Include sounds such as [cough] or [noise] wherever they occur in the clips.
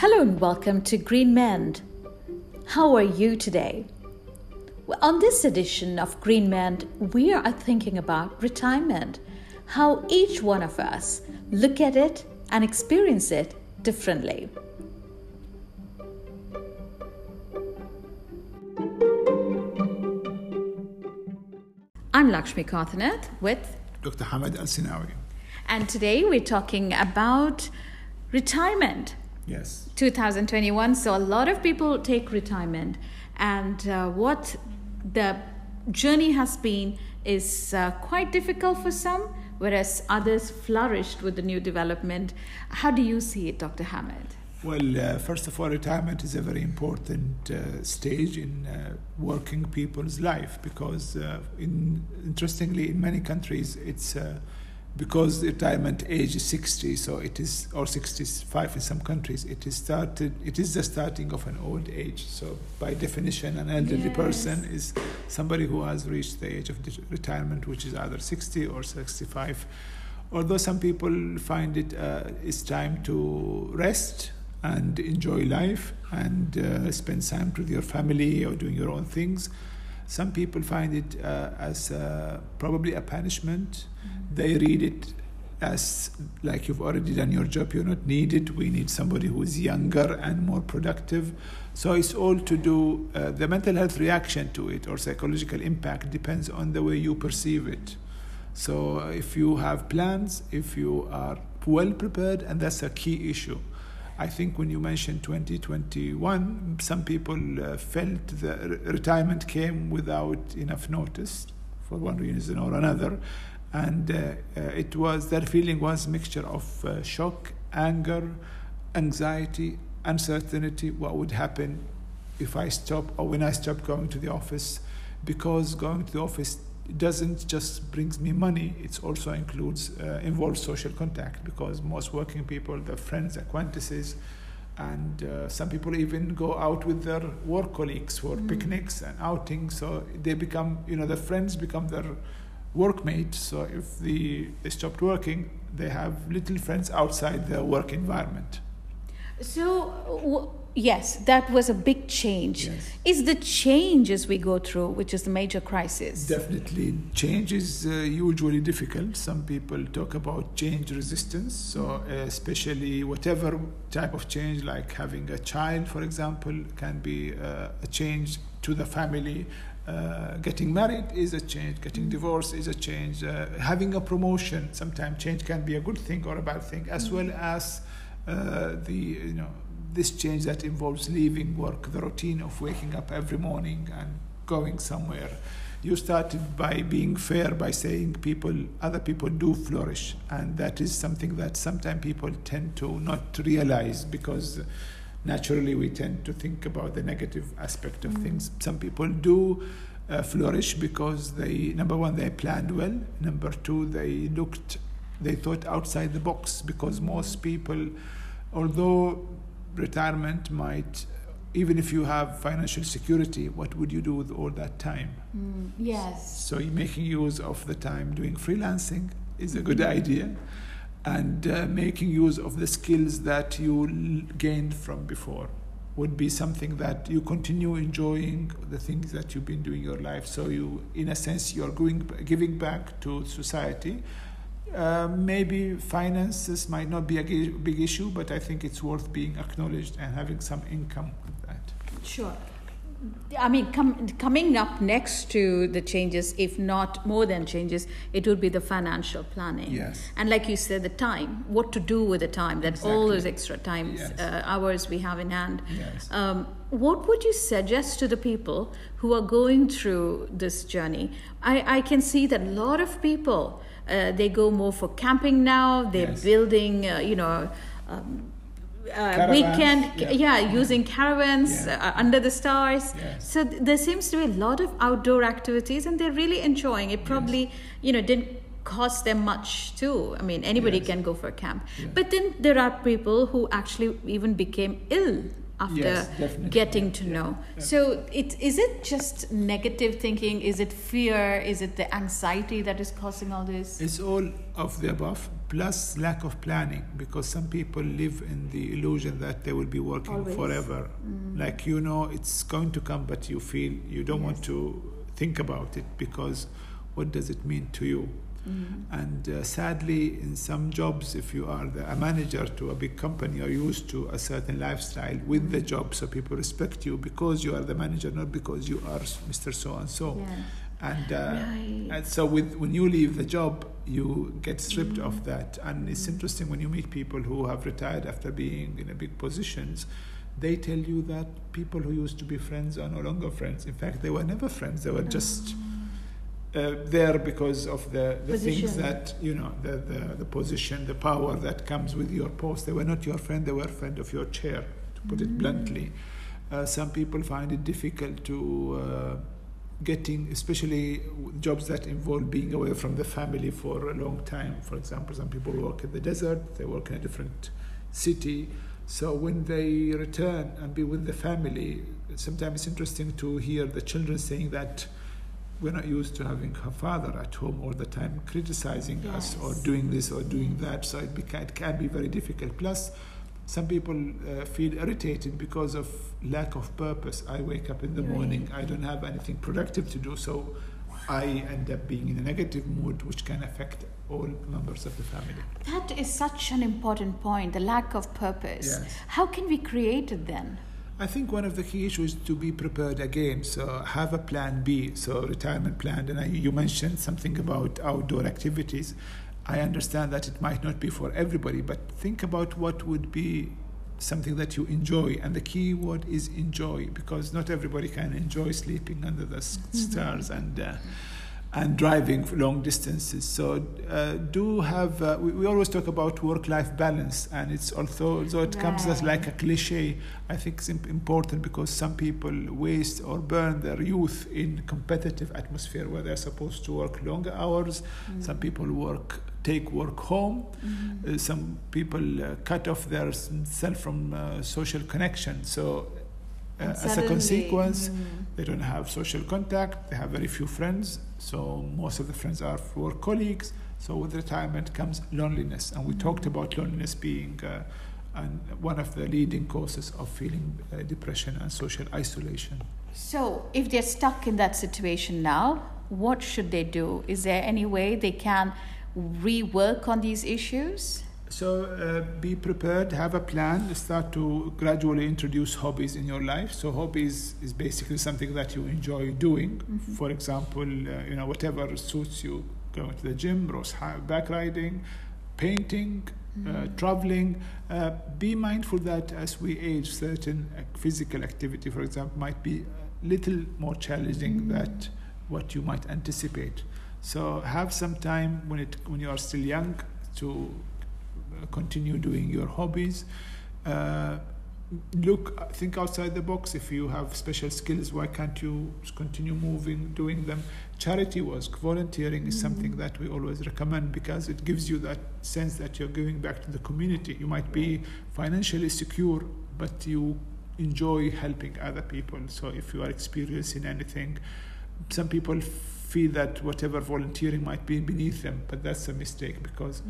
Hello and welcome to Green Mend. How are you today? Well, on this edition of Green Mend, we are thinking about retirement, how each one of us look at it and experience it differently. I'm Lakshmi Kathanath with Dr. Hamad Al Sinawi. And today we're talking about retirement. Yes. 2021. So a lot of people take retirement, and uh, what the journey has been is uh, quite difficult for some, whereas others flourished with the new development. How do you see it, Dr. Hamid? Well, uh, first of all, retirement is a very important uh, stage in uh, working people's life because, uh, in, interestingly, in many countries, it's because retirement age is 60 so it is or 65 in some countries it is started it is the starting of an old age so by definition an elderly yes. person is somebody who has reached the age of retirement which is either 60 or 65 although some people find it uh, it's time to rest and enjoy life and uh, spend time with your family or doing your own things some people find it uh, as uh, probably a punishment. Mm-hmm. They read it as like you've already done your job, you're not needed. We need somebody who is younger and more productive. So it's all to do, uh, the mental health reaction to it or psychological impact depends on the way you perceive it. So if you have plans, if you are well prepared, and that's a key issue. I think when you mentioned 2021, some people uh, felt the retirement came without enough notice for one reason or another. And uh, uh, it was, their feeling was a mixture of uh, shock, anger, anxiety, uncertainty, what would happen if I stop or when I stop going to the office, because going to the office doesn't just brings me money it also includes uh, involves social contact because most working people their friends acquaintances and uh, some people even go out with their work colleagues for mm. picnics and outings so they become you know their friends become their workmates so if the, they stopped working they have little friends outside their work environment so w- yes, that was a big change. Yes. Is the change as we go through, which is the major crisis? Definitely. Change is uh, usually difficult. Some people talk about change resistance. So, uh, especially whatever type of change, like having a child, for example, can be uh, a change to the family. Uh, getting married is a change. Getting divorced is a change. Uh, having a promotion, sometimes change can be a good thing or a bad thing, as mm-hmm. well as uh, the you know this change that involves leaving work, the routine of waking up every morning and going somewhere. You started by being fair by saying people, other people do flourish, and that is something that sometimes people tend to not realize because naturally we tend to think about the negative aspect of mm. things. Some people do uh, flourish because they, number one, they planned well. Number two, they looked, they thought outside the box because most people, although retirement might even if you have financial security, what would you do with all that time? Mm, yes. So making use of the time doing freelancing is a good idea, and uh, making use of the skills that you gained from before would be something that you continue enjoying the things that you've been doing your life. So you, in a sense, you're going giving back to society uh, maybe finances might not be a big issue, but I think it's worth being acknowledged and having some income with that. Sure. I mean, com- coming up next to the changes, if not more than changes, it would be the financial planning. Yes. And like you said, the time, what to do with the time, that exactly. all those extra times, yes. uh, hours we have in hand. Yes. Um, what would you suggest to the people who are going through this journey? I, I can see that a lot of people uh, they go more for camping now. They're yes. building, uh, you know. Um, uh, weekend, yeah. yeah, using caravans yeah. uh, under the stars. Yes. So th- there seems to be a lot of outdoor activities, and they're really enjoying it. Probably, yes. you know, didn't cost them much too. I mean, anybody yes. can go for a camp. But then there are people who actually even became ill after Yes, getting to know. yeah. So, it is it just negative thinking? Is it fear? Is it the anxiety that is causing all this? It's all of the above, plus lack of planning, because some people live in the illusion that they will be working Always. forever. Mm. Like you know, it's going to come, but you feel you don't want to think about it because what does it mean to you? And uh, sadly, in some jobs, if you are the, a manager to a big company, you're used to a certain lifestyle with the job, so people respect you because you are the manager, not because you are Mr. So and so. And, uh, Right. and so with, when you leave the job, you get stripped of that. And it's interesting when you meet people who have retired after being in a big positions, they tell you that people who used to be friends are no longer friends. In fact, they were never friends. They were just uh, there because of the, the things that, you know, the, the, the position, the power that comes with your post. They were not your friend, they were a friend of your chair, to put it bluntly. Uh, some people find it difficult to uh, getting, especially jobs that involve being away from the family for a long time. For example, some people work in the desert, they work in a different city. So when they return and be with the family, sometimes it's interesting to hear the children saying that we're not used to having her father at home all the time criticizing us or doing this or doing that. So it, beca- it can be very difficult. Plus, some people uh, feel irritated because of lack of purpose. I wake up in the Right. morning, I don't have anything productive to do, so I end up being in a negative mood, which can affect all members of the family. That is such an important point the lack of purpose. Yes. How can we create it then? I think one of the key issues is to be prepared again. So have a plan B, so retirement plan. And I, you mentioned something about outdoor activities. I understand that it might not be for everybody, but think about what would be something that you enjoy. And the key word is enjoy, because not everybody can enjoy sleeping under the s- stars and. Uh, and driving long distances. So uh, do have. Uh, we, we always talk about work-life balance, and it's although although it comes as like a cliche, I think it's important because some people waste or burn their youth in competitive atmosphere where they're supposed to work longer hours. Some people work take work home. Uh, some people uh, cut off their self from uh, social connection. So. Uh, as a consequence, Mm. they don't have social contact, they have very few friends, so most of the friends are for colleagues. So with retirement comes loneliness, and we talked about loneliness being uh, and one of the leading causes of feeling uh, depression and social isolation. So, if they're stuck in that situation now, what should they do? Is there any way they can rework on these issues? So uh, be prepared, have a plan, start to gradually introduce hobbies in your life. So hobbies is basically something that you enjoy doing. For example, uh, you know whatever suits you, going to the gym, horse back riding, painting, uh, traveling. Uh, be mindful that as we age, certain physical activity, for example, might be a little more challenging than what you might anticipate. So have some time when it when you are still young to continue doing your hobbies. Uh, look, think outside the box. If you have special skills, why can't you continue moving, doing them? Charity work, volunteering is something that we always recommend because it gives you that sense that you're giving back to the community. You might be financially secure, but you enjoy helping other people. So if you are experiencing anything, some people feel that whatever volunteering might be beneath them, but that's a mistake because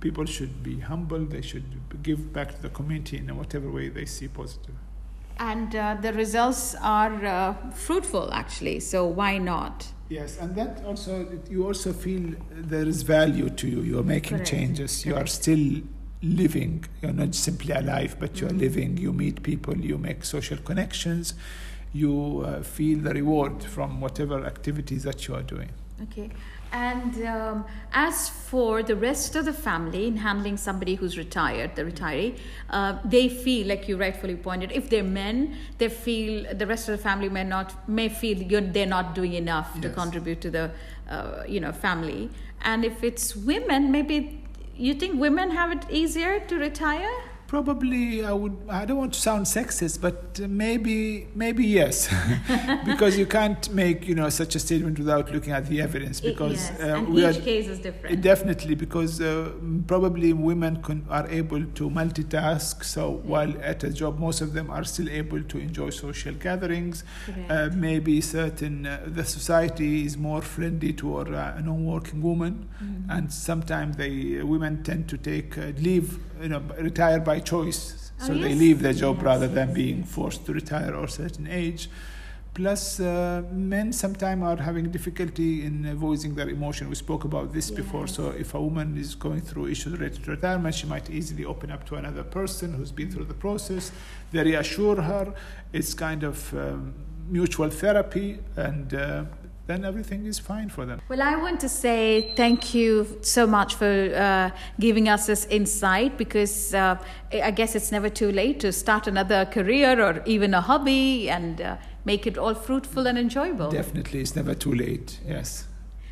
people should be humble, they should give back to the community in whatever way they see positive. And uh, the results are uh, fruitful, actually. So, why not? Yes, and that also, you also feel there is value to you. You're making Correct. changes. You are still living. You're not simply alive, but you're Mhm. living. You meet people, you make social connections, you uh, feel the reward from whatever activities that you are doing. Okay. And um, as for the rest of the family in handling somebody who's retired, the retiree, uh, they feel, like you rightfully pointed, if they're men, they feel the rest of the family may not may feel you're, they're not doing enough to contribute to the uh, you know family. And if it's women, maybe you think women have it easier to retire. Probably, I would. I don't want to sound sexist, but maybe, maybe yes, [laughs] because you can't make you know such a statement without looking at the evidence. Because yes. uh, and each are, case is different. Definitely, because uh, probably women can, are able to multitask. So yeah. while at a job, most of them are still able to enjoy social gatherings. Uh, maybe certain uh, the society is more friendly toward uh, a non-working woman, mm-hmm. and sometimes they women tend to take leave, you know, retire by by choice. So oh, yes. they leave their job yes, rather than being forced to retire or a certain age. Plus, uh, men sometimes are having difficulty in voicing their emotion. We spoke about this yes. before. So, if a woman is going through issues related to retirement, she might easily open up to another person who's been through the process. They reassure her. It's kind of um, mutual therapy, and uh, then everything is fine for them. Well, I want to say thank you so much for uh, giving us this insight because uh, I guess it's never too late to start another career or even a hobby and uh, make it all fruitful and enjoyable. Definitely, it's never too late, yes.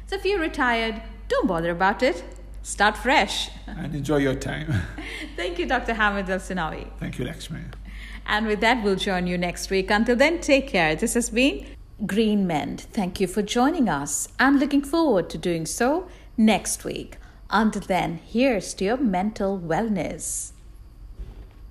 So if you're retired, don't bother about it. Start fresh. [laughs] And enjoy your time. [laughs] thank you, Dr. Hamid Al Sinawi. Thank you, Lakshmi. And with that, we'll join you next week. Until then, take care. This has been Green Mend. Thank you for joining us and looking forward to doing so next week. Until then, here's to your mental wellness.